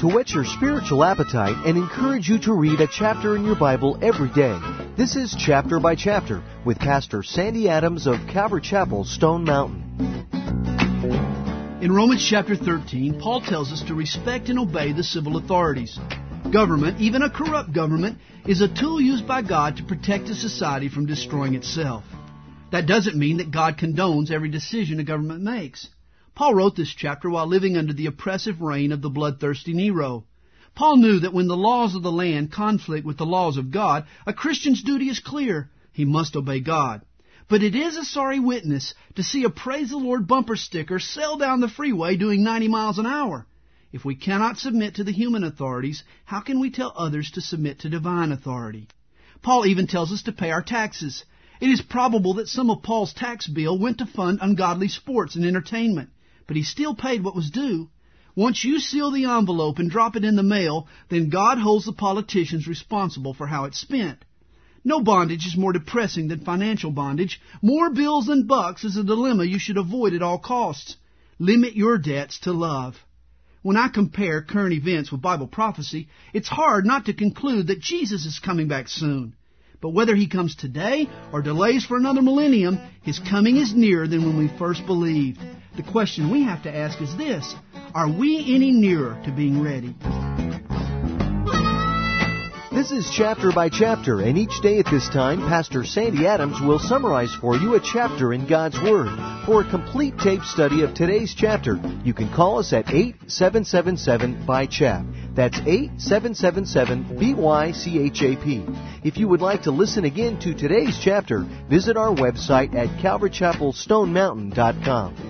to whet your spiritual appetite and encourage you to read a chapter in your Bible every day. This is Chapter by Chapter with Pastor Sandy Adams of Calvary Chapel, Stone Mountain. In Romans chapter 13, Paul tells us to respect and obey the civil authorities. Government, even a corrupt government, is a tool used by God to protect a society from destroying itself. That doesn't mean that God condones every decision a government makes. Paul wrote this chapter while living under the oppressive reign of the bloodthirsty Nero. Paul knew that when the laws of the land conflict with the laws of God, a Christian's duty is clear. He must obey God. But it is a sorry witness to see a Praise the Lord bumper sticker sail down the freeway doing 90 miles an hour. If we cannot submit to the human authorities, how can we tell others to submit to divine authority? Paul even tells us to pay our taxes. It is probable that some of Paul's tax bill went to fund ungodly sports and entertainment but he still paid what was due. Once you seal the envelope and drop it in the mail, then God holds the politicians responsible for how it's spent. No bondage is more depressing than financial bondage. More bills than bucks is a dilemma you should avoid at all costs. Limit your debts to love. When I compare current events with Bible prophecy, it's hard not to conclude that Jesus is coming back soon. But whether he comes today or delays for another millennium, his coming is nearer than when we first believed. The question we have to ask is this Are we any nearer to being ready? This is chapter by chapter, and each day at this time, Pastor Sandy Adams will summarize for you a chapter in God's Word. For a complete tape study of today's chapter, you can call us at 8777 by chap. That's 8777 BYCHAP. If you would like to listen again to today's chapter, visit our website at calvarychapelstonemountain.com.